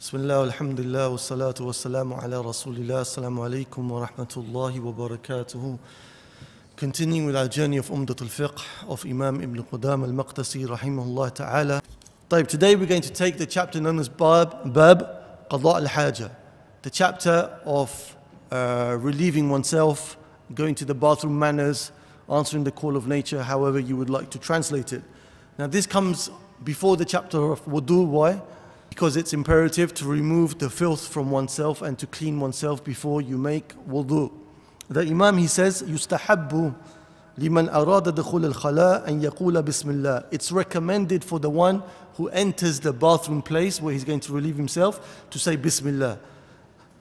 بسم الله والحمد لله والصلاة والسلام على رسول الله السلام عليكم ورحمة الله وبركاته Continuing with our journey of Umdat al-Fiqh of Imam Ibn Qudam al-Maqdisi رحمه الله تعالى. طيب, Today we're going to take the chapter known as Bab, Bab قضاء al-Haja. The chapter of uh, relieving oneself, going to the bathroom manners, answering the call of nature, however you would like to translate it. Now this comes before the chapter of wudu, why? Because it's imperative to remove the filth from oneself and to clean oneself before you make wudu. The Imam he says, يستحب لمن أراد دخول الخلاء أن يقول بسم الله. It's recommended for the one who enters the bathroom place where he's going to relieve himself to say Bismillah.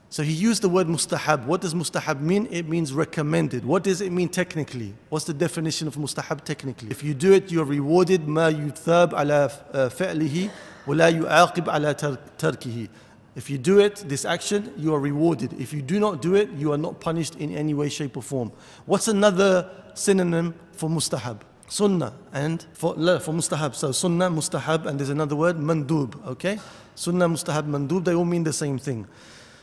So he used the word mustahab. What does mustahab mean? It means recommended. What does it mean technically? What's the definition of mustahab technically? If you do it, you're rewarded ما يثاب على فعله ولا يعاقب على تركه. If you do it, this action, you are rewarded. If you do not do it, you are not punished in any way, shape, or form. What's another synonym for mustahab? Sunnah and for, for mustahab. So sunnah, mustahab, and there's another word, mandub. Okay? Sunnah, mustahab, mandub, they all mean the same thing.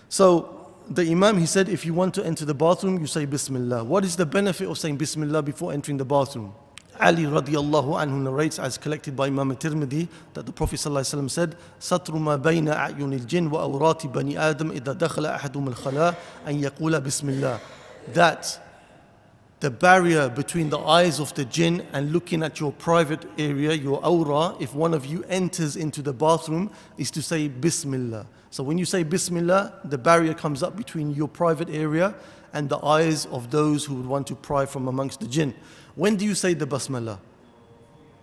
So the Imam, he said, if you want to enter the bathroom, you say Bismillah. What is the benefit of saying Bismillah before entering the bathroom? Ali radiallahu anhu narrates as collected by Imam Tirmidhi that the Prophet ﷺ said, سَطْرُ مَا بَيْنَ أَعْيُنِ الْجِنِّ وَأَوْرَاتِ بَنِي آدَمْ إِذَا دَخَلَ أَحَدُهُمُ الْخَلَاءَ أَنْ يَقُولَ بِسْمِ اللَّهِ That the barrier between the eyes of the jinn and looking at your private area, your aura, if one of you enters into the bathroom, is to say Bismillah. So when you say Bismillah, the barrier comes up between your private area and the eyes of those who would want to pry from amongst the jinn. When do you say the Basmala?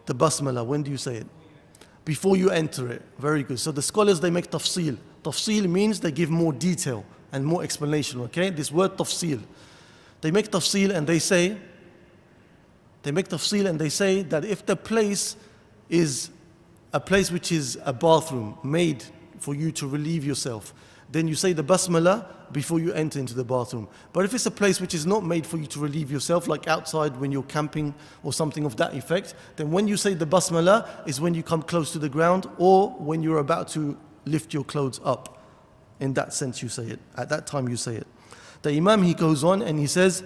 The Basmala, when do you say it? Before you enter it. Very good. So the scholars, they make tafsil. Tafsil means they give more detail and more explanation, okay? This word tafsil. They make tafsil and they say, they make tafsil and they say that if the place is a place which is a bathroom made for you to relieve yourself, then you say the basmala before you enter into the bathroom. But if it's a place which is not made for you to relieve yourself, like outside when you're camping or something of that effect, then when you say the basmala is when you come close to the ground or when you're about to lift your clothes up. In that sense, you say it. At that time, you say it. The Imam he goes on and he says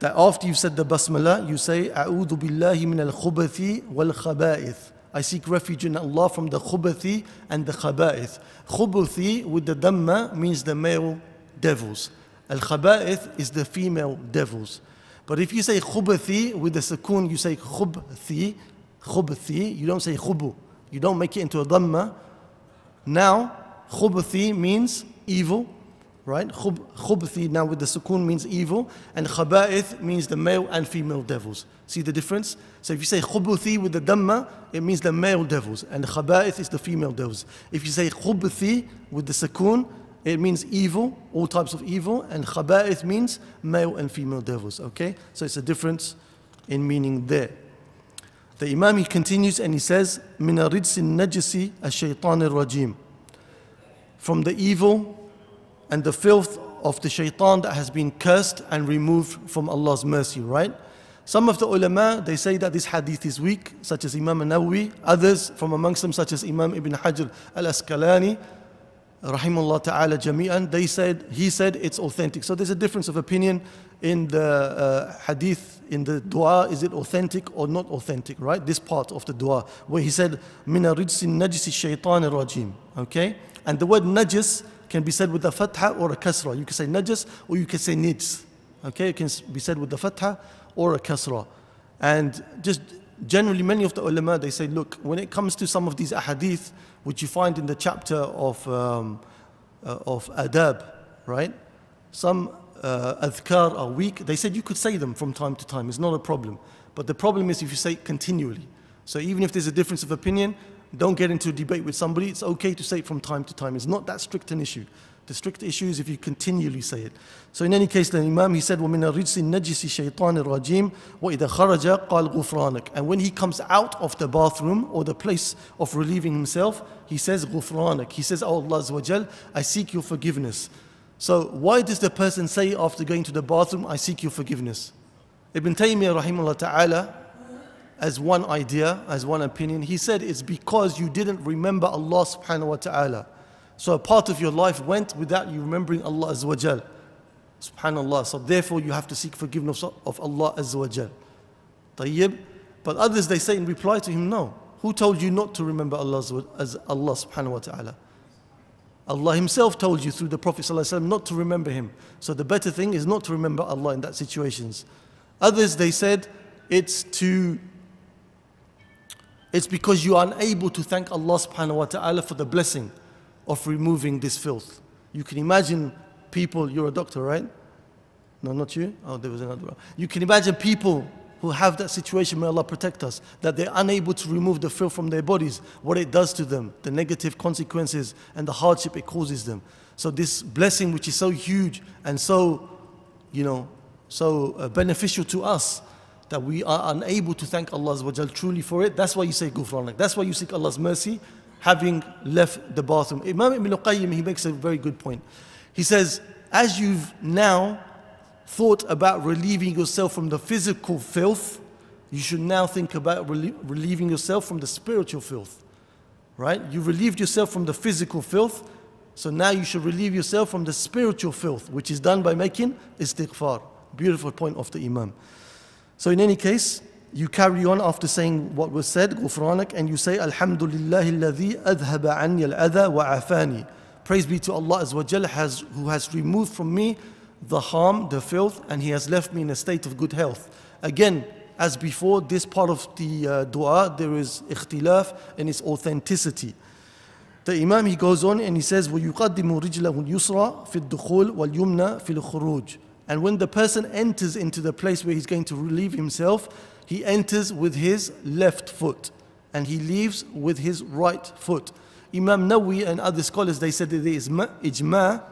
that after you've said the basmala, you say, "A'udhu billahi min al-khubathi wal khaba'ith." I seek refuge in Allah from the khubathi and the khaba'ith. Khubuthi with the dhamma means the male devils. Al khaba'ith is the female devils. But if you say khubathi with the sukoon, you say khubthi, khubthi, you don't say khubu. You don't make it into a dhamma. Now, khubathi means evil, right? Khub, khubthi now with the sukoon means evil, and khaba'ith means the male and female devils. See the difference? So if you say khubuthi with the dhamma, it means the male devils, and khaba'ith is the female devils. If you say khubuthi with the sukoon, it means evil, all types of evil, and khaba'ith means male and female devils. Okay? So it's a difference in meaning there. The Imam he continues and he says, "Min najisi ash-shaytan rajim From the evil and the filth of the shaitan that has been cursed and removed from Allah's mercy, right? Some of the ulama, they say that this hadith is weak, such as Imam Nawawi. Others from amongst them, such as Imam Ibn Hajar al-Asqalani, rahimullah ta'ala jami'an, they said, he said it's authentic. So there's a difference of opinion in the uh, hadith, in the dua, is it authentic or not authentic, right? This part of the dua, where he said, Mina rijsin najisi shaitan rajim, okay? And the word najis can be said with a fatha or a kasra. You can say najas or you can say nijs, okay? It can be said with the fatha or a kasra. And just generally, many of the ulama, they say, look, when it comes to some of these ahadith, which you find in the chapter of, um, uh, of adab, right? Some uh, adhkar are weak. They said you could say them from time to time. It's not a problem. But the problem is if you say it continually. So even if there's a difference of opinion, don't get into a debate with somebody. It's okay to say it from time to time. It's not that strict an issue. The strict issue is if you continually say it. So in any case, the Imam, he said, وَمِنَ الرِّجْسِ النَّجِسِ شَيْطَانِ الرَّجِيمِ وَإِذَا خَرَجَ قَالْ غُفْرَانَكَ And when he comes out of the bathroom or the place of relieving himself, he says, غُفْرَانَكَ He says, oh Allah Azza I seek your forgiveness. So why does the person say after going to the bathroom, I seek your forgiveness? Ibn Taymiyyah rahimahullah ta'ala, as one idea, as one opinion, he said it's because you didn't remember Allah subhanahu wa ta'ala. So a part of your life went without you remembering Allah Azza wa Jal. Subhanallah. So therefore you have to seek forgiveness of Allah Azza wa Jal. Tayyib. But others they say in reply to him, no. Who told you not to remember Allah as Allah subhanahu wa ta'ala? Allah Himself told you through the Prophet not to remember Him. So the better thing is not to remember Allah in that situations. Others they said it's to it's because you are unable to thank Allah subhanahu wa ta'ala for the blessing of removing this filth. You can imagine people, you're a doctor, right? No, not you? Oh, there was another one. You can imagine people who have that situation, may Allah protect us, that they're unable to remove the filth from their bodies, what it does to them, the negative consequences and the hardship it causes them. So this blessing which is so huge and so, you know, so uh, beneficial to us, that we are unable to thank Allah truly for it. That's why you say Ghufranak. That's why you seek Allah's mercy, having left the bathroom. Imam Ibn Qayyim, he makes a very good point. He says, as you've now thought about relieving yourself from the physical filth, you should now think about relie relieving yourself from the spiritual filth. Right? You relieved yourself from the physical filth, so now you should relieve yourself from the spiritual filth, which is done by making istighfar. Beautiful point of the Imam. So in any case, you carry on after saying what was said, غفرانك, and you say, Alhamdulillah الذي أذهب عني الأذى وعافاني. Praise be to Allah Azza wa Jalla has, who has removed from me the harm, the filth, and He has left me in a state of good health. Again, as before, this part of the uh, dua, there is ikhtilaf in its authenticity. The Imam, he goes on and he says, وَيُقَدِّمُ رِجْلَهُ الْيُسْرَى فِي الدُّخُولِ وَالْيُمْنَى فِي الْخُرُوجِ and when the person enters into the place where he's going to relieve himself, he enters with his left foot and he leaves with his right foot. Imam Nawawi and other scholars, they said that there is ijma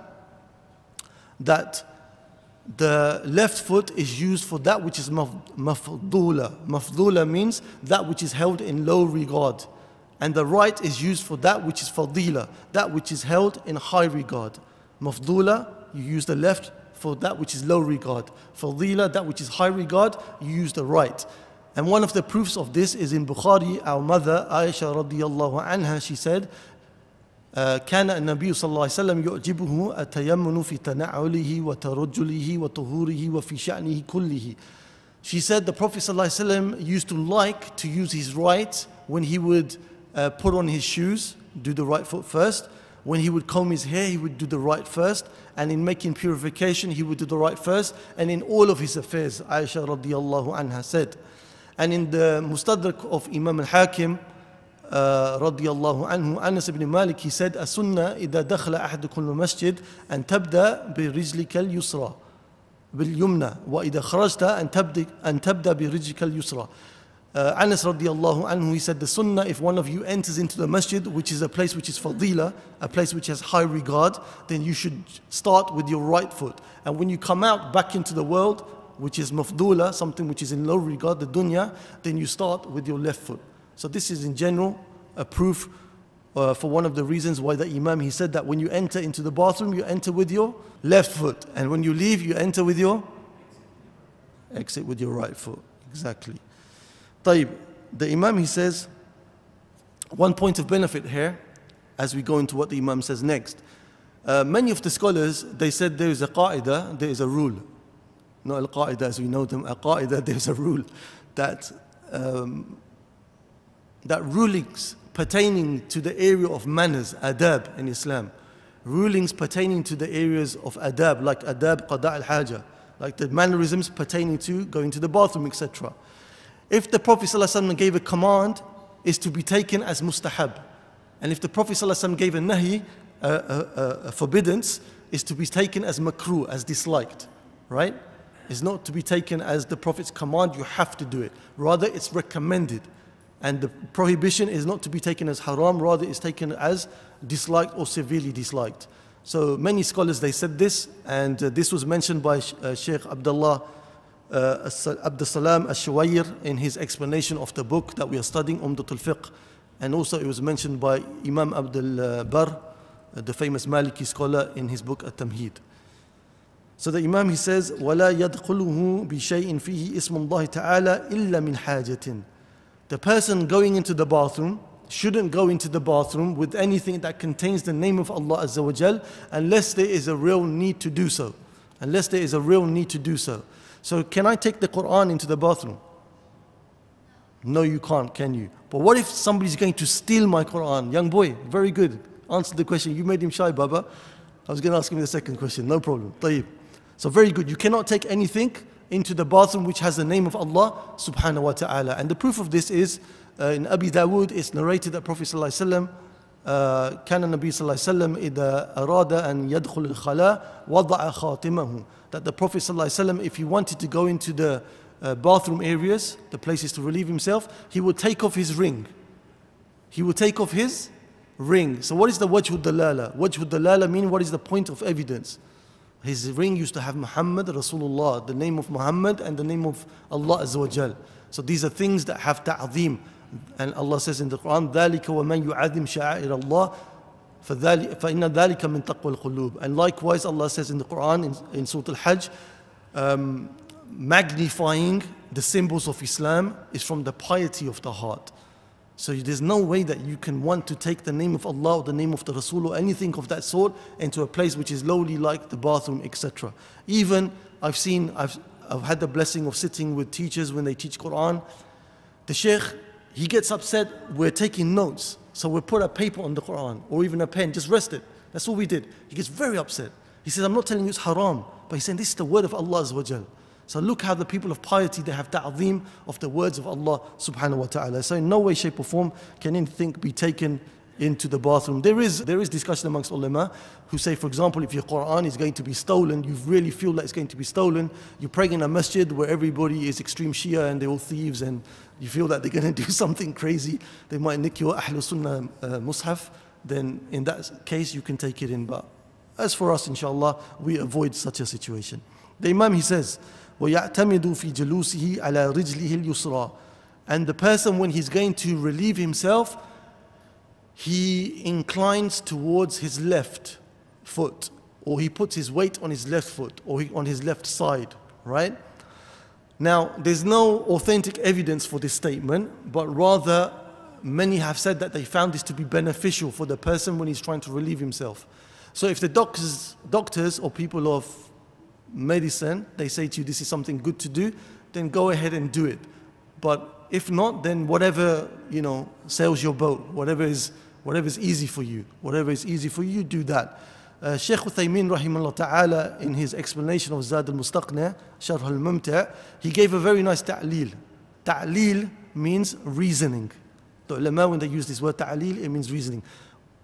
that the left foot is used for that which is mafdula. Mafdula means that which is held in low regard. And the right is used for that which is fadila, that which is held in high regard. Mafdula, you use the left for that which is low regard. Fadila, that which is high regard, you use the right. And one of the proofs of this is in Bukhari, our mother Aisha radiallahu anha, she said, كان النبي صلى الله عليه وسلم يعجبه التيمن في تنعله وترجله وطهوره وفي شأنه كله. She said the Prophet صلى الله عليه وسلم used to like to use his right when he would uh, put on his shoes, do the right foot first. When he would comb his hair, he would do the right first. And in making purification, he would do the right first. And in all of his affairs, Aisha radiallahu anha said. And in the Mustadrak of Imam al-Hakim, رضي الله عنه أنس بن مالك he said السنة إذا دخل أحدكم المسجد أن تبدأ برجلك اليسرى باليمنى وإذا خرجت أن تبدأ أن تبدأ برجلك اليسرى uh, Anas radiallahu anhu, he said, the sunnah, if one of you enters into the masjid, which is a place which is fadila, a place which has high regard, then you should start with your right foot. And when you come out back into the world, which is mafdula, something which is in low regard, the dunya, then you start with your left foot. So this is in general a proof uh, for one of the reasons why the Imam he said that when you enter into the bathroom, you enter with your left foot, and when you leave, you enter with your exit with your right foot. Exactly. طيب, the Imam he says one point of benefit here as we go into what the Imam says next. Uh, many of the scholars they said there is a qaida, there is a rule. Not al qaida as we know them, a qaida, there is a rule that um, that rulings pertaining to the area of manners, adab in Islam, rulings pertaining to the areas of adab, like adab qada al haja, like the mannerisms pertaining to going to the bathroom, etc. If the Prophet ﷺ gave a command, is to be taken as mustahab. And if the Prophet ﷺ gave a nahi, a, a, a forbiddance, is to be taken as makruh, as disliked, right? It's not to be taken as the Prophet's command, you have to do it. Rather, it's recommended. And the prohibition is not to be taken as haram, rather is taken as disliked or severely disliked. So many scholars, they said this, and uh, this was mentioned by uh, Sheikh Abdullah uh, Abdul Salam al-Shuwayr in his explanation of the book that we are studying, Umdat al-Fiqh. And also it was mentioned by Imam Abdul Barr, uh, the famous Maliki scholar, in his book At-Tamheed. So the Imam, he says, وَلَا يَدْخُلُهُ بِشَيْءٍ فِيهِ اسم الله تعالى إلا من حاجة the person going into the bathroom, shouldn't go into the bathroom with anything that contains the name of Allah Azza wa Jal unless there is a real need to do so. Unless there is a real need to do so. So, can I take the Quran into the bathroom? No, you can't, can you? But what if somebody's going to steal my Quran? Young boy, very good. Answer the question. You made him shy, Baba. I was going to ask him the second question. No problem. Tayyib. So, very good. You cannot take anything into the bathroom which has the name of Allah subhanahu wa ta'ala. And the proof of this is uh, in Abi Dawood, it's narrated that Prophet sallallahu alaihi wasallam كان النبي صلى الله عليه وسلم إذا أراد أن يدخل الخلاء وضع خاتمه that the Prophet صلى الله عليه وسلم if he wanted to go into the uh, bathroom areas the places to relieve himself he would take off his ring he would take off his ring so what is the wajh dalala wajh dalala mean what is the point of evidence his ring used to have Muhammad Rasulullah the name of Muhammad and the name of Allah Azza wa Jal so these are things that have ta'zeem and Allah says in the Quran, ذَلِكَ وَمَنْ يُعَذِّمْ شَعَائِرَ اللَّهِ فَإِنَّ ذَلِكَ مِنْ تَقْوَى الْقُلُوبِ And likewise, Allah says in the Quran, in, in Surah Al-Hajj, um, magnifying the symbols of Islam is from the piety of the heart. So there's no way that you can want to take the name of Allah or the name of the Rasul or anything of that sort into a place which is lowly like the bathroom, etc. Even I've seen, I've, I've had the blessing of sitting with teachers when they teach Quran. The Sheikh he gets upset, we're taking notes. So we put a paper on the Quran or even a pen, just rest it. That's all we did. He gets very upset. He says, I'm not telling you it's haram, but he's saying this is the word of Allah. So look how the people of piety they have ta'zeem of the words of Allah subhanahu wa ta'ala. So in no way, shape, or form can anything be taken into the bathroom. There is, there is discussion amongst ulama who say, for example, if your Quran is going to be stolen, you really feel that it's going to be stolen, you're praying in a masjid where everybody is extreme Shia and they're all thieves and you feel that they're going to do something crazy, they might nick your Ahlul Sunnah uh, Mus'haf, then in that case you can take it in. But as for us, inshallah, we avoid such a situation. The Imam, he says, وَيَعْتَمِدُ فِي جَلُوسِهِ عَلَى رِجْلِهِ الْيُسْرَى And the person, when he's going to relieve himself, he inclines towards his left foot, or he puts his weight on his left foot, or he, on his left side, right? Now, there's no authentic evidence for this statement, but rather many have said that they found this to be beneficial for the person when he's trying to relieve himself. So if the doctors, doctors or people of medicine, they say to you this is something good to do, then go ahead and do it. But if not, then whatever, you know, sails your boat, whatever is Whatever is easy for you, whatever is easy for you, do that. Uh, Shaykh Uthaymeen rahimahullah ta'ala in his explanation of Zad al-Mustaqni, Sharh al-Mumta' he gave a very nice ta'leel. Ta'leel means reasoning. The ulama when they use this word ta'leel, it means reasoning.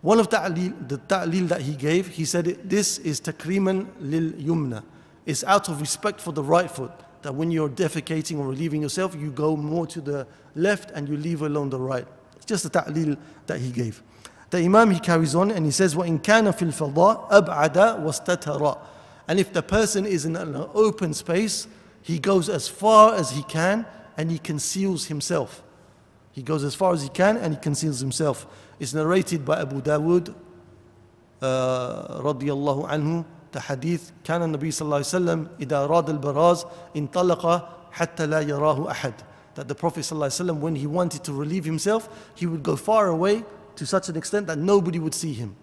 One of the ta'leel that he gave, he said this is takriman lil yumna. It's out of respect for the right foot. That when you're defecating or relieving yourself, you go more to the left and you leave alone the right. It's just a ta'leel that he gave. The Imam he carries on and he says, وَإِن كَانَ فِي الْفَضَاء أَبْعَدَ وَاسْتَتَرَ And if the person is in an open space, he goes as far as he can and he conceals himself. He goes as far as he can and he conceals himself. It's narrated by Abu Dawood uh, رضي الله عنه the hadith كان النبي صلى الله عليه وسلم إذا أراد البراز انطلق حتى لا يراه أحد that the Prophet ﷺ, when he wanted to relieve himself, he would go far away to such an extent that nobody would see him.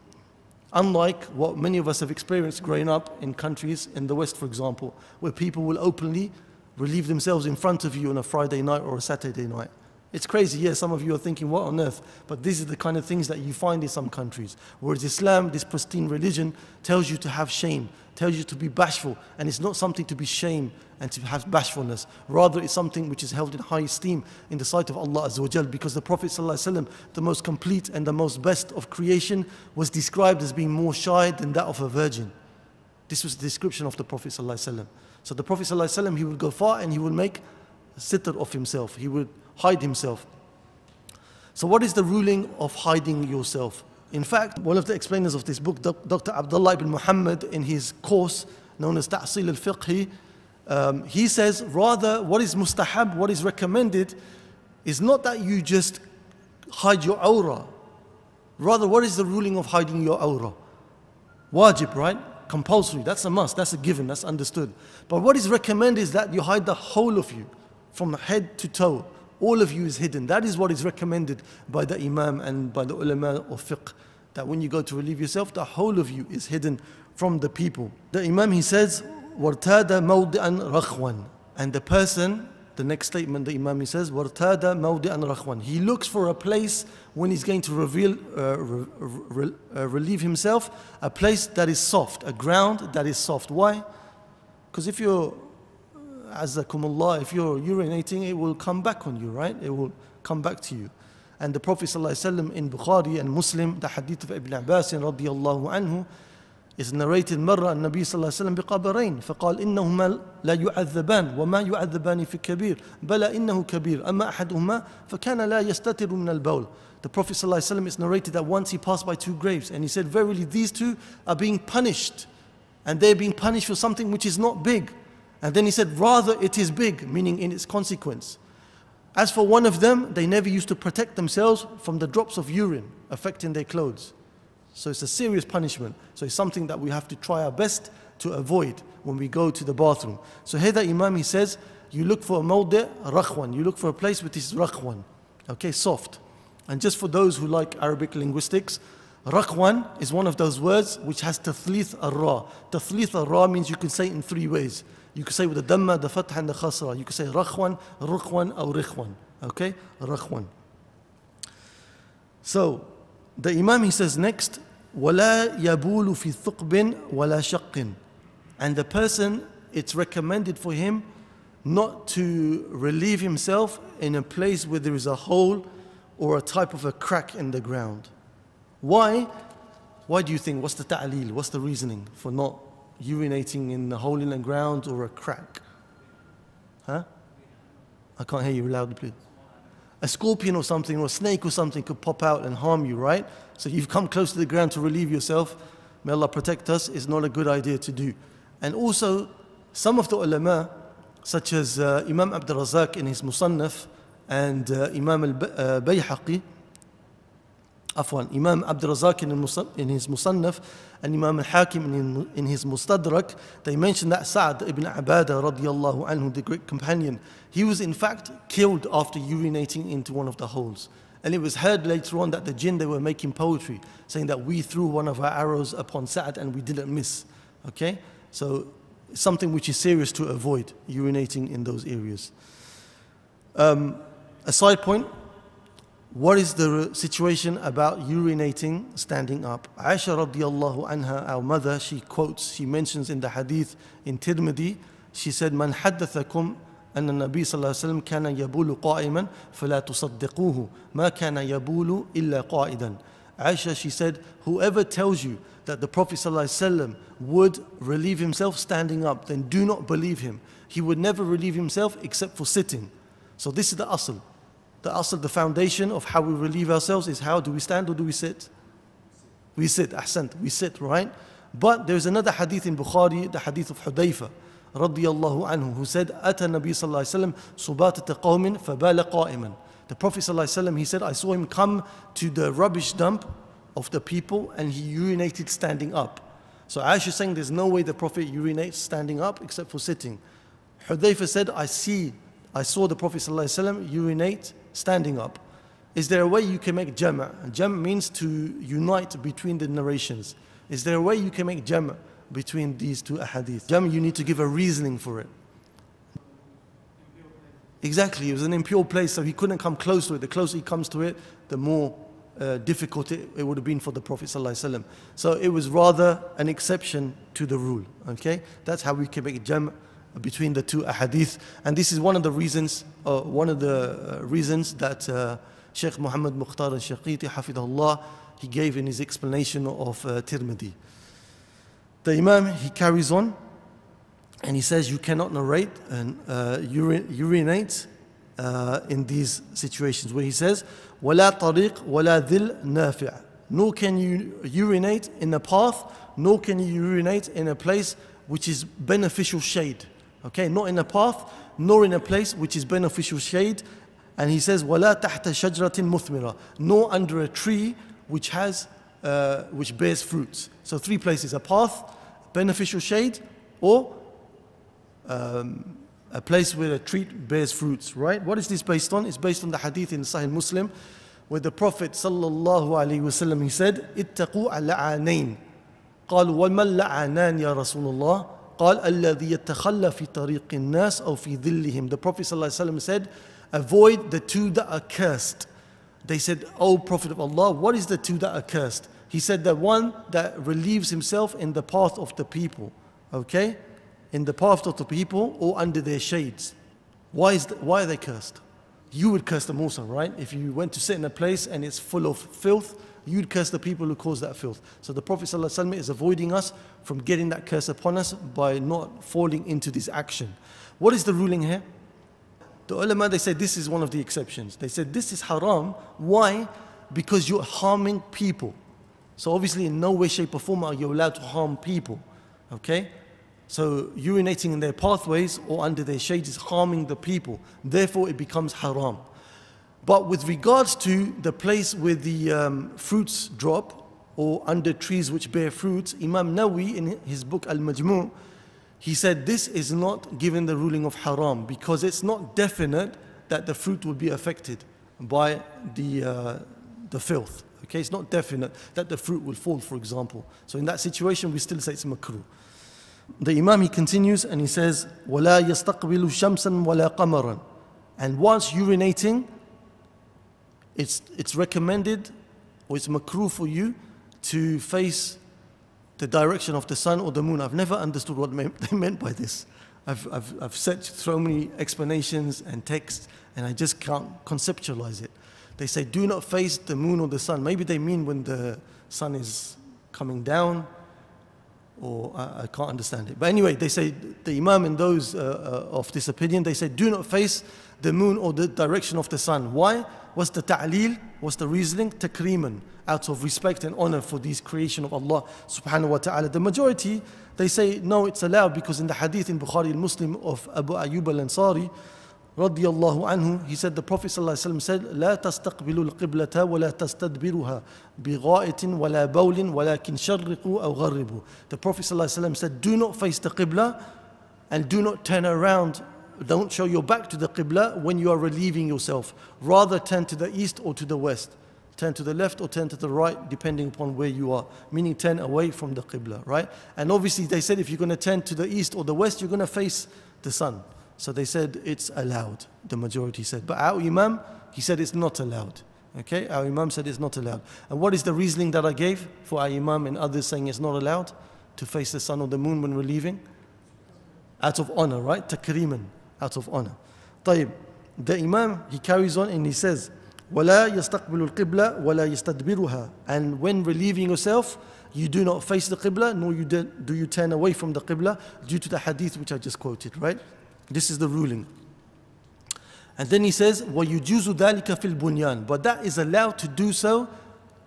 Unlike what many of us have experienced growing up in countries in the West, for example, where people will openly relieve themselves in front of you on a Friday night or a Saturday night. It's crazy, yes, some of you are thinking, what on earth? But these are the kind of things that you find in some countries. Whereas Islam, this pristine religion, tells you to have shame, tells you to be bashful, and it's not something to be shame and to have bashfulness. Rather, it's something which is held in high esteem in the sight of Allah Azza because the Prophet ﷺ, the most complete and the most best of creation, was described as being more shy than that of a virgin. This was the description of the Prophet ﷺ. So the Prophet ﷺ, he would go far and he would make a sitter of himself. He would hide himself. So, what is the ruling of hiding yourself? In fact, one of the explainers of this book, Dr. Abdullah ibn Muhammad, in his course known as Ta'sil al Fiqhi, um, he says rather what is mustahab, what is recommended, is not that you just hide your aura. Rather, what is the ruling of hiding your aura? Wajib, right? Compulsory, that's a must, that's a given, that's understood. But what is recommended is that you hide the whole of you, from head to toe all of you is hidden. That is what is recommended by the Imam and by the ulama of fiqh. That when you go to relieve yourself, the whole of you is hidden from the people. The Imam he says, وَارْتَادَ مَوْضِعًا رَخْوًا And the person, the next statement the Imam he says, وَارْتَادَ مَوْضِعًا رَخْوًا He looks for a place when he's going to reveal, uh, re, re, uh, relieve himself, a place that is soft, a ground that is soft. Why? Because if you're, azakumullah, if you're urinating, it will come back on you, right? It will come back to you. And the Prophet ﷺ in Bukhari and Muslim, the hadith of Ibn Abbas radiallahu anhu, is narrated مرة النبي صلى الله عليه وسلم بقبرين فقال إنهما لا يعذبان وما يعذبان في كبير بلى إنه كبير أما أحدهما فكان لا يستتر من البول The Prophet صلى الله عليه وسلم is narrated that once he passed by two graves and he said verily these two are being punished and they're being punished for something which is not big and then he said rather it is big meaning in its consequence As for one of them they never used to protect themselves from the drops of urine affecting their clothes So it's a serious punishment. So it's something that we have to try our best to avoid when we go to the bathroom. So here the Imam he says, you look for a mawdi' rakhwan. You look for a place which is rakhwan. Okay, soft. And just for those who like Arabic linguistics, rakhwan is one of those words which has tathlith ar-ra. Tathlith ar-ra means you can say it in three ways. You can say with the dhamma, the fath and the khasra. You can say rakhwan, rukhwan, or rikhwan. Okay, rakhwan. So the Imam he says next, وَلَا يَبُولُ فِي ثُقْبٍ وَلَا شَقٍ And the person, it's recommended for him not to relieve himself in a place where there is a hole or a type of a crack in the ground. Why? Why do you think? What's the ta'leel? What's the reasoning for not urinating in a hole in the ground or a crack? Huh? I can't hear you loudly, please a scorpion or something or a snake or something could pop out and harm you, right? So you've come close to the ground to relieve yourself. May Allah protect us. It's not a good idea to do. And also, some of the ulama, such as uh, Imam Abdul Razak in his Musannaf and uh, Imam al-Bayhaqi, Afwan, Imam Abdul Razak in his Musannaf and Imam al-Hakim in his Mustadrak, they mentioned that Sa'd ibn Abada radiallahu anhu, the great companion, he was in fact killed after urinating into one of the holes. And it was heard later on that the jinn, they were making poetry, saying that we threw one of our arrows upon Sa'd and we didn't miss. Okay? So something which is serious to avoid, urinating in those areas. Um, a side point, what is the situation about urinating standing up? Aisha radiallahu anha, our mother, she quotes, she mentions in the hadith in Tirmidhi, she said, Man haddathakum أن النبي صلى الله عليه وسلم كان يبول قائما فلا تصدقوه ما كان يبول إلا قائدا Aisha, she said, whoever tells you that the Prophet ﷺ would relieve himself standing up, then do not believe him. He would never relieve himself except for sitting. So this is the asl. the asl, the foundation of how we relieve ourselves is how do we stand or do we sit? We sit, ahsant, we sit, right? But there's another hadith in Bukhari, the hadith of Hudayfa, radiyallahu anhu, who said, Ata Nabi sallallahu alayhi wasallam, subatata qawmin. The Prophet sallallahu alayhi wa he said, I saw him come to the rubbish dump of the people and he urinated standing up. So Aisha is saying there's no way the Prophet urinates standing up except for sitting. Hudayfa said, I see, I saw the Prophet ﷺ urinate standing up. Is there a way you can make jama'? Jam' means to unite between the narrations. Is there a way you can make jama' between these two ahadith? Jam' you need to give a reasoning for it. Exactly, it was an impure place, so he couldn't come close to it. The closer he comes to it, the more uh, difficult it, it, would have been for the Prophet ﷺ. So it was rather an exception to the rule. Okay, that's how we can make jam' between the two ahadith. And this is one of the reasons, uh, one of the uh, reasons that uh, Sheikh Muhammad Mukhtar al-Shinqiti, hafidahullah, he gave in his explanation of uh, Tirmidhi. The Imam, he carries on and he says you cannot narrate and uh, uri urinate uh, in these situations where he says, "Wala tariq, wala ذِلْ نَافِعَ Nor can you urinate in a path, nor can you urinate in a place which is beneficial shade. Okay, not in a path, nor in a place which is beneficial shade. And he says, وَلَا تَحْتَ شَجْرَةٍ مُثْمِرَةٍ Nor under a tree which has, uh, which bears fruits. So three places, a path, beneficial shade, or um, a place where a tree bears fruits, right? What is this based on? It's based on the hadith in Sahih Muslim where the Prophet sallallahu alaihi wasallam he said, "Ittaqu al-la'anain." قالوا وما اللعنان يا رسول الله قال الذي يتخلى في طريق الناس أو في ظلهم The Prophet صلى الله عليه وسلم said avoid the two that are cursed They said, O Prophet of Allah, what is the two that are cursed? He said, the one that relieves himself in the path of the people. Okay? In the path of the people or under their shades. Why, is the, why are they cursed? You would curse them also, right? If you went to sit in a place and it's full of filth, you'd curse the people who cause that filth. So the Prophet ﷺ is avoiding us from getting that curse upon us by not falling into this action. What is the ruling here? The ulama, they said this is one of the exceptions. They said this is haram. Why? Because you're harming people. So obviously in no way, shape or form are you allowed to harm people. Okay? So urinating in their pathways or under their shades is harming the people. Therefore it becomes haram. But with regards to the place where the um, fruits drop or under trees which bear fruits, Imam Nawawi in his book Al-Majmu' he said this is not given the ruling of haram because it's not definite that the fruit will be affected by the, uh, the filth. Okay, it's not definite that the fruit will fall, for example. So in that situation, we still say it's makruh. The Imam he continues and he says, وَلَا يَسْتَقْبِلُ شَمْسًا وَلَا قَمَرًا And once urinating, it's, it's recommended or it's makruh for you to face the direction of the sun or the moon. I've never understood what they meant by this. I've, I've, I've searched so many explanations and texts and I just can't conceptualize it. They say, do not face the moon or the sun. Maybe they mean when the sun is coming down or I, I can't understand it. But anyway, they say, the Imam and those uh, uh, of this opinion, they say, do not face the moon or the direction of the sun. Why? What's the ta'leel? What's the reasoning? Takriman, out of respect and honor for this creation of Allah subhanahu wa ta'ala. The majority, they say, no, it's allowed because in the hadith in Bukhari al-Muslim of Abu Ayyub al-Ansari, رضي الله عنه, he said, the Prophet صلى الله عليه وسلم said, لا تستقبلوا القبلة ولا تستدبرها بغائط ولا بول ولكن شرقوا أو غربوا. The Prophet صلى الله عليه وسلم said, do not face the Qibla and do not turn around don't show your back to the Qibla when you are relieving yourself. Rather turn to the east or to the west. Turn to the left or turn to the right, depending upon where you are. Meaning turn away from the Qibla, right? And obviously they said if you're going to turn to the east or the west, you're going to face the sun. So they said it's allowed, the majority said. But our Imam, he said it's not allowed. Okay, our Imam said it's not allowed. And what is the reasoning that I gave for our Imam and others saying it's not allowed to face the sun or the moon when we're leaving? Out of honor, right? Takriman out of honor. طيب, the Imam, he carries on and he says, ولا يستقبل القبلة ولا يستدبرها and when relieving yourself you do not face the Qibla nor you do, do you turn away from the Qibla due to the hadith which I just quoted right this is the ruling and then he says ويجوز ذلك في البنيان but that is allowed to do so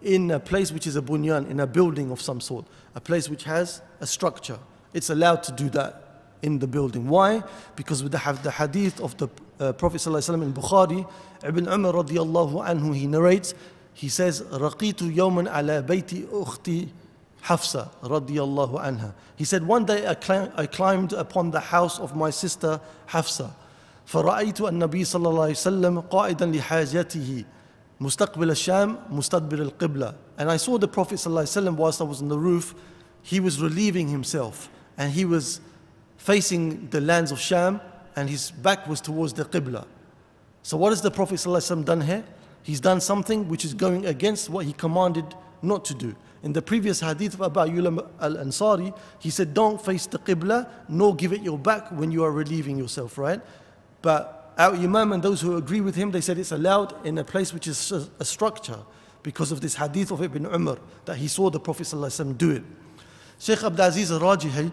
in a place which is a bunyan in a building of some sort a place which has a structure it's allowed to do that in the building. Why? Because we have the hadith of the uh, Prophet ﷺ in Bukhari, Ibn Umar radiallahu anhu, he narrates, he says, رَقِيتُ يَوْمًا عَلَى بَيْتِ أُخْتِ Hafsa radiallahu anha. He said, one day I, clim I climbed upon the house of my sister Hafsa. فرأيت النبي صلى الله عليه وسلم قائدا لحاجته مستقبل الشام مستدبر القبلة. And I saw the Prophet صلى الله عليه وسلم whilst I was on the roof, he was relieving himself and he was facing the lands of Sham and his back was towards the Qibla. So what has the Prophet ﷺ done here? He's done something which is going against what he commanded not to do. In the previous hadith of Abu Ayyub al-Ansari, he said, don't face the Qibla, nor give it your back when you are relieving yourself, right? But our Imam and those who agree with him, they said it's allowed in a place which is a structure because of this hadith of Ibn Umar, that he saw the Prophet ﷺ do it. Sheikh Abdul Aziz al-Rajihi,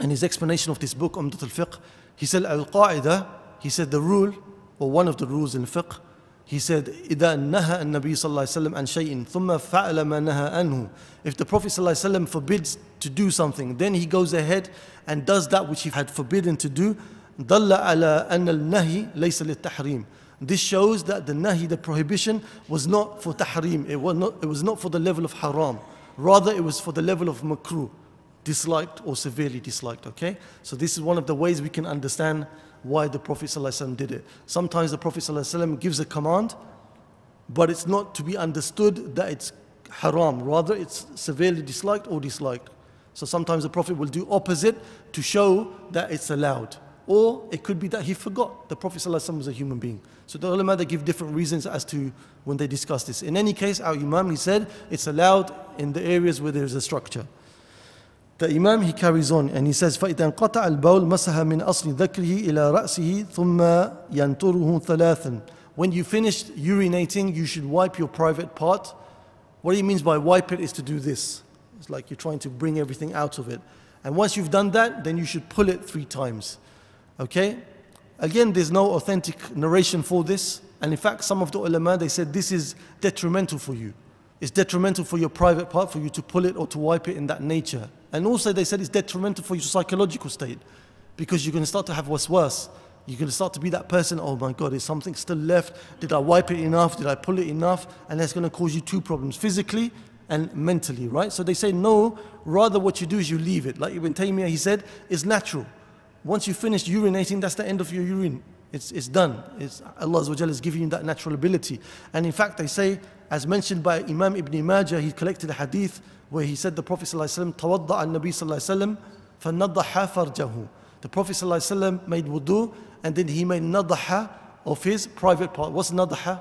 in his explanation of this book, Umdat al-Fiqh, he said, Al-Qa'idah, he said the rule, or one of the rules in fiqh, he said, إذا نهى النبي صلى الله عليه وسلم عن شيء ثم فعل ما نهى عنه. If the Prophet صلى الله عليه وسلم forbids to do something, then he goes ahead and does that which he had forbidden to do, دل على أن النهي ليس للتحريم. This shows that the nahi, the prohibition, was not for tahrim. It was not, it was not for the level of haram. Rather, it was for the level of makruh disliked or severely disliked, okay? So this is one of the ways we can understand why the Prophet ﷺ did it. Sometimes the Prophet ﷺ gives a command, but it's not to be understood that it's haram. Rather, it's severely disliked or disliked. So sometimes the Prophet will do opposite to show that it's allowed. Or it could be that he forgot the Prophet ﷺ was a human being. So the ulama they give different reasons as to when they discuss this. In any case, our Imam he said it's allowed in the areas where there is a structure. The Imam he carries on and he says فإذا انقطع البول مسح من أصل ذكره إلى رأسه ثم ينطره ثلاثا When you finish urinating, you should wipe your private part. What he means by wipe it is to do this. It's like you're trying to bring everything out of it. And once you've done that, then you should pull it three times. Okay? Again, there's no authentic narration for this. And in fact, some of the ulama, they said this is detrimental for you. It's detrimental for your private part for you to pull it or to wipe it in that nature. And also they said it's detrimental for your psychological state because you're going to start to have what's worse. You're going to start to be that person, oh my God, is something still left? Did I wipe it enough? Did I pull it enough? And that's going to cause you two problems, physically and mentally, right? So they say, no, rather what you do is you leave it. Like Ibn Taymiyyah, he said, it's natural. Once you finish urinating, that's the end of your urine. It's, it's done. It's, Allah is giving you that natural ability. And in fact, they say, as mentioned by Imam Ibn Majah, he collected a hadith where he said the Prophet ﷺ, تَوَضَّعَ النَّبِي صلى الله عليه وسلم فَنَضَّحَ فَرْجَهُ The Prophet ﷺ made wudu and then he made nadaha of his private part. What's nadaha?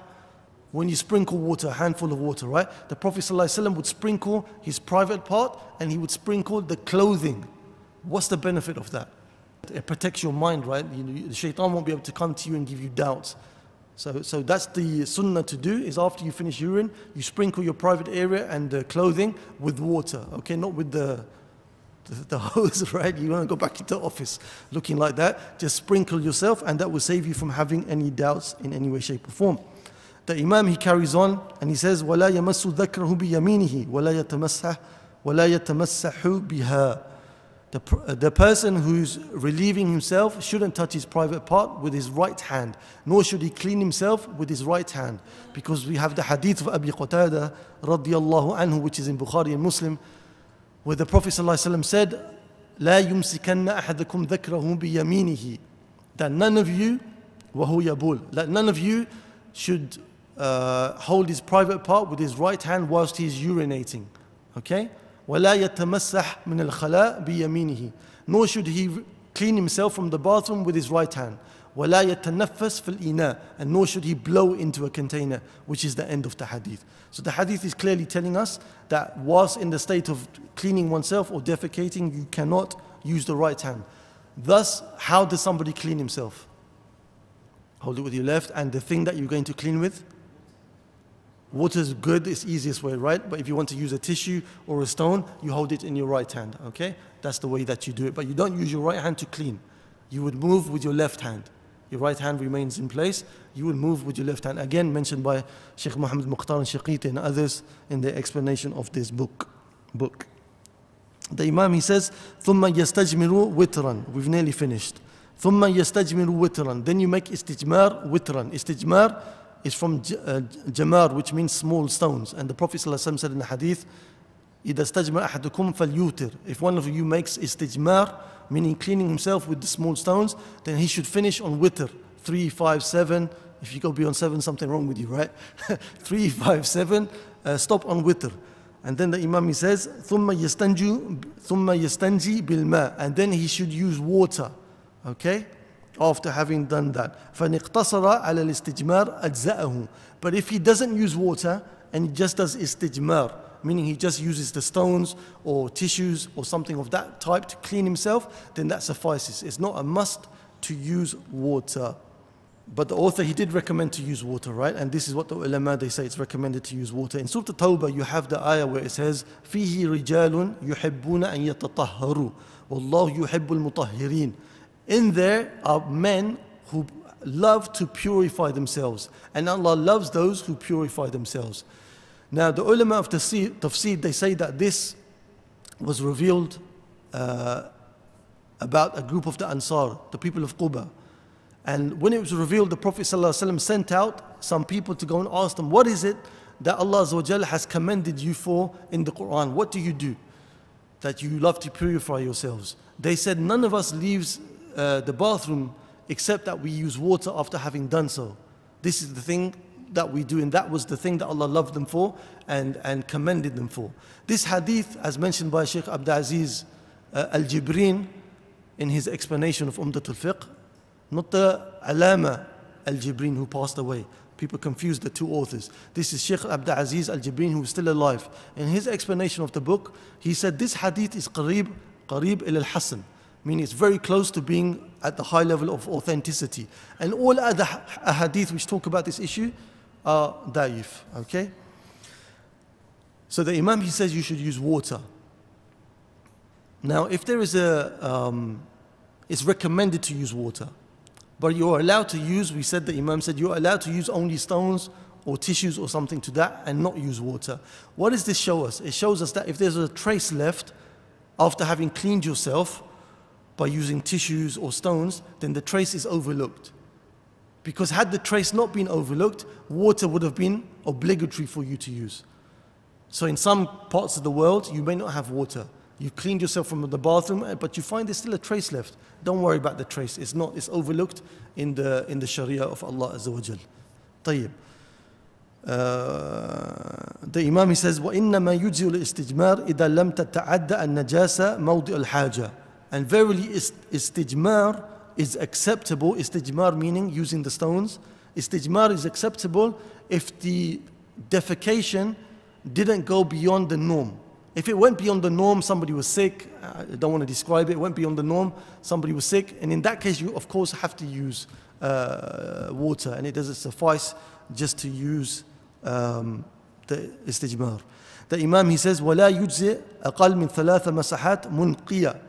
When you sprinkle water, a handful of water, right? The Prophet ﷺ would sprinkle his private part and he would sprinkle the clothing. What's the benefit of that? It protects your mind, right? You know, the shaitan won't be able to come to you and give you doubts. So, so that's the sunnah to do is after you finish urine, you sprinkle your private area and the clothing with water, okay? Not with the, the, the hose, right? You want to go back into the office looking like that. Just sprinkle yourself and that will save you from having any doubts in any way, shape or form. The Imam, he carries on and he says, وَلَا يَمَسُّ ذَكْرَهُ بِيَمِينِهِ وَلَا يَتَمَسَّحُ وَلَا يَتَمَسَّحُ بِهَا the, uh, the person who's relieving himself shouldn't touch his private part with his right hand, nor should he clean himself with his right hand. Because we have the hadith of Abi Qatada radiallahu anhu, which is in Bukhari and Muslim, where the Prophet ﷺ said, لا يمسكن أحدكم ذكره بيمينه that none of you وهو يبول that none of you should uh, hold his private part with his right hand whilst he is urinating okay ولا يتمسح من الخلاء بيمينه nor should he clean himself from the bathroom with his right hand ولا يتنفس في الإناء and nor should he blow into a container which is the end of the hadith so the hadith is clearly telling us that whilst in the state of cleaning oneself or defecating you cannot use the right hand thus how does somebody clean himself hold it with your left and the thing that you're going to clean with Water is good, it's easiest way, right? But if you want to use a tissue or a stone, you hold it in your right hand, okay? That's the way that you do it. But you don't use your right hand to clean. You would move with your left hand. Your right hand remains in place. You would move with your left hand. Again, mentioned by Sheikh Muhammad Mukhtar and Shaqit and others in the explanation of this book. book. The Imam, he says, ثُمَّ يَسْتَجْمِرُ وِتْرًا We've nearly finished. ثُمَّ يَسْتَجْمِرُ وِتْرًا Then you make istijmar witran. Istijmar is from uh, jamar, which means small stones. And the Prophet ﷺ said in the hadith, إِذَا اسْتَجْمَرَ أَحَدُكُمْ فَلْيُوتِرْ If one of you makes istijmar, meaning cleaning himself with the small stones, then he should finish on witr, three, five, seven. If you go beyond seven, something wrong with you, right? three, five, seven, uh, stop on witr. And then the Imam he says, ثُمَّ يَسْتَنْجِي ثُمَّ يَسْتَنْجِي بِالْمَاءِ And then he should use water, okay? after having done that. فَنِقْتَصَرَ عَلَى الْإِسْتِجْمَارِ أَجْزَأَهُ But if he doesn't use water and he just does istijmar, meaning he just uses the stones or tissues or something of that type to clean himself, then that suffices. It's not a must to use water. But the author, he did recommend to use water, right? And this is what the ulama, they say it's recommended to use water. In Surah Tawbah, you have the ayah where it says, فِيهِ رِجَالٌ يُحِبُّونَ أَن يَتَطَهَّرُوا وَاللَّهُ يُحِبُّ الْمُطَهِّرِينَ in there are men who love to purify themselves, and Allah loves those who purify themselves. Now, the ulama of tafsir, they say that this was revealed uh, about a group of the Ansar, the people of Quba. And when it was revealed, the Prophet ﷺ sent out some people to go and ask them, What is it that Allah has commended you for in the Quran? What do you do? that you love to purify yourselves. They said, None of us leaves uh, the bathroom except that we use water after having done so. This is the thing that we do, and that was the thing that Allah loved them for and, and commended them for. This hadith, as mentioned by Sheikh Aziz uh, Al Jibrin in his explanation of Umdat al Fiqh, not the Alama Al Jibrin who passed away. People confuse the two authors. This is Sheikh Abdul Aziz Al Jibrin who is still alive. In his explanation of the book, he said this hadith is Qarib, Qarib il al Hasan, meaning it's very close to being at the high level of authenticity. And all other hadith which talk about this issue are da'if. Okay? So the Imam he says you should use water. Now, if there is a, um, it's recommended to use water. But you're allowed to use, we said the Imam said, you're allowed to use only stones or tissues or something to that and not use water. What does this show us? It shows us that if there's a trace left after having cleaned yourself by using tissues or stones, then the trace is overlooked. Because had the trace not been overlooked, water would have been obligatory for you to use. So in some parts of the world, you may not have water. You cleaned yourself from the bathroom, uh, but you find there's still a trace left. Don't worry about the trace. It's not. It's overlooked in the in the Sharia of Allah Azza wa Jal. طيب. Uh, the Imam he says وإنما يجزي الاستجمار إذا لم تتعدى النجاسة موضع الحاجة. And verily istijmar is acceptable. Istijmar meaning using the stones. Istijmar is acceptable if the defecation didn't go beyond the norm. If it went beyond the norm, somebody was sick, I don't want to describe it, it went beyond the norm, somebody was sick, and in that case, you of course have to use uh, water, and it doesn't suffice just to use um, the istijmar. The Imam he says, وَلَا يُجْزِئ أَقَلْ مِنْ ثَلَاثَ مَسَحَاتٍ مُنْقِيَةٍ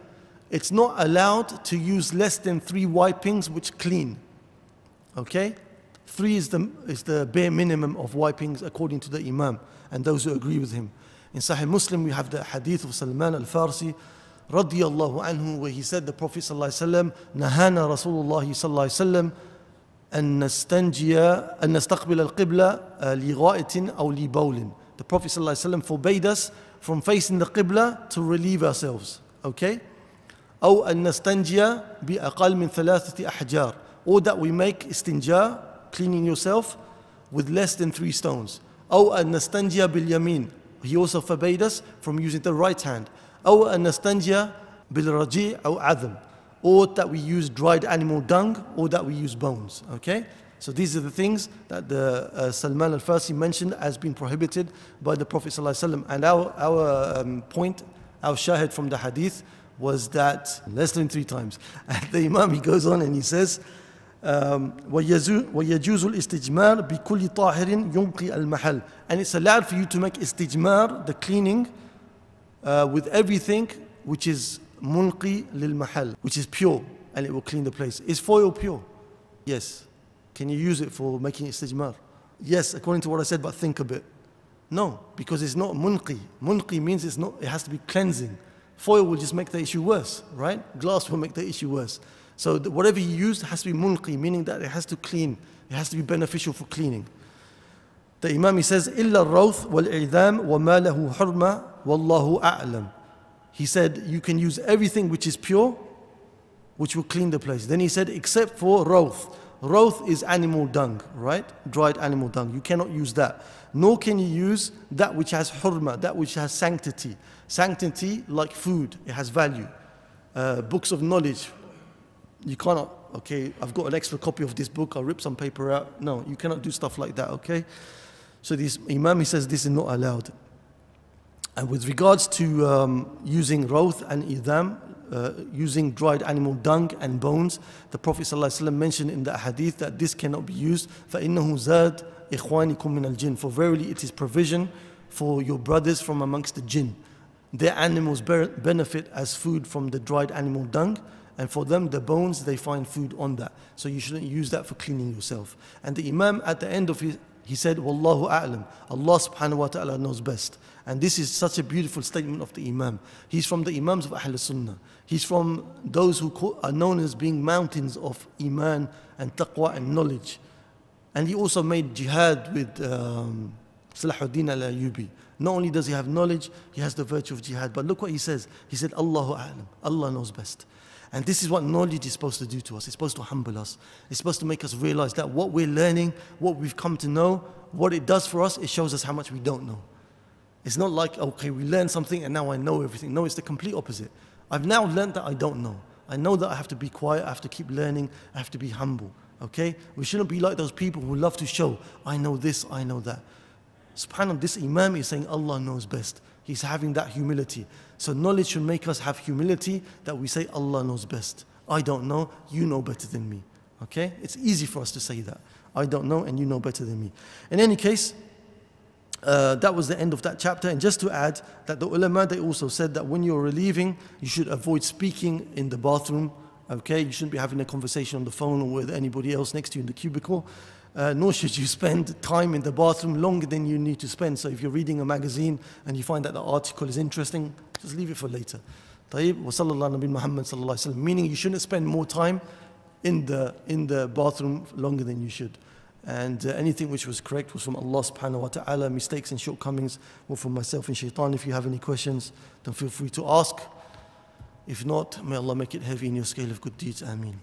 It's not allowed to use less than three wipings which clean. Okay? Three is the, is the bare minimum of wipings according to the Imam and those who agree with him. In Sahih Muslim, we have the hadith of Salman al Farsi, radiyallahu anhu, where he said, The Prophet sallallahu Nahana Rasulullah sallallahu alayhi أن نستنجي أن نستقبل القبلة لغائط أو لبول. The Prophet ﷺ forbade us from facing the Qibla to relieve ourselves. Okay? أو أن نستنجي بأقل من ثلاثة أحجار. Or that we make istinja, cleaning yourself, with less than three stones. أو أن نستنجي باليمين he also forbade us from using the right hand. أو أن نستنجي بالرجيع أو عظم or that we use dried animal dung or that we use bones. Okay? So these are the things that the uh, Salman al-Farsi mentioned as being prohibited by the Prophet ﷺ. And our, our um, point, our shahid from the hadith was that less than three times. And the Imam he goes on and he says, ويجوز الاستجمار بكل طاهر ينقي المحل and it's allowed for you to make استجمار the cleaning uh, with everything which is munqi للمحل which is pure and it will clean the place. Is foil pure? Yes. Can you use it for making istijmar yes according to what I said but think a bit. no because it's not munqi munqi means it's not it has to be cleansing foil will just make the issue worse right glass will make the issue worse so whatever you use has to be munqi, meaning that it has to clean. It has to be beneficial for cleaning. The Imam he says, إِلَّا الرَّوْث وَالْإِعْذَامِ وَمَا لَهُ حُرْمَةٌ وَاللَّهُ أَعْلَمُ He said, you can use everything which is pure, which will clean the place. Then he said, except for rawth. Rawth is animal dung, right? Dried animal dung. You cannot use that. Nor can you use that which has hurma, that which has sanctity. Sanctity, like food, it has value. Uh, books of knowledge, you cannot, okay, I've got an extra copy of this book, I'll rip some paper out. No, you cannot do stuff like that, okay? So this Imam, he says this is not allowed. And with regards to um, using rawth and idam, uh, using dried animal dung and bones, the Prophet ﷺ mentioned in the hadith that this cannot be used. فَإِنَّهُ زَادْ إِخْوَانِكُم مِّنَ الْجِنِّ For verily it is provision for your brothers from amongst the jinn. Their animals benefit as food from the dried animal dung, and for them, the bones, they find food on that. So you shouldn't use that for cleaning yourself. And the Imam at the end of his, he said, Wallahu a'lam. Allah subhanahu wa ta'ala knows best. And this is such a beautiful statement of the Imam. He's from the Imams of Ahl Sunnah. He's from those who are known as being mountains of Iman and taqwa and knowledge. And he also made jihad with, um, Salahuddin al Ayyubi. Not only does he have knowledge, he has the virtue of jihad. But look what he says. He said, Allahu A'lam. Allah knows best. And this is what knowledge is supposed to do to us. It's supposed to humble us. It's supposed to make us realize that what we're learning, what we've come to know, what it does for us, it shows us how much we don't know. It's not like, okay, we learned something and now I know everything. No, it's the complete opposite. I've now learned that I don't know. I know that I have to be quiet, I have to keep learning, I have to be humble. Okay? We shouldn't be like those people who love to show, I know this, I know that. SubhanAllah, this Imam is saying Allah knows best. He's having that humility. So knowledge should make us have humility that we say Allah knows best. I don't know, you know better than me. Okay? It's easy for us to say that. I don't know and you know better than me. In any case, uh, that was the end of that chapter. And just to add that the ulama, they also said that when you're relieving, you should avoid speaking in the bathroom. Okay, you shouldn't be having a conversation on the phone or with anybody else next to you in the cubicle. Uh, nor should you spend time in the bathroom longer than you need to spend. So if you're reading a magazine and you find that the article is interesting, just leave it for later. طيب وصلى الله نبي محمد صلى الله عليه وسلم meaning you shouldn't spend more time in the in the bathroom longer than you should and uh, anything which was correct was from Allah subhanahu wa ta'ala. Mistakes and shortcomings were from myself and shaitan. If you have any questions, then feel free to ask. If not, may Allah make it heavy in your scale of good deeds. Ameen.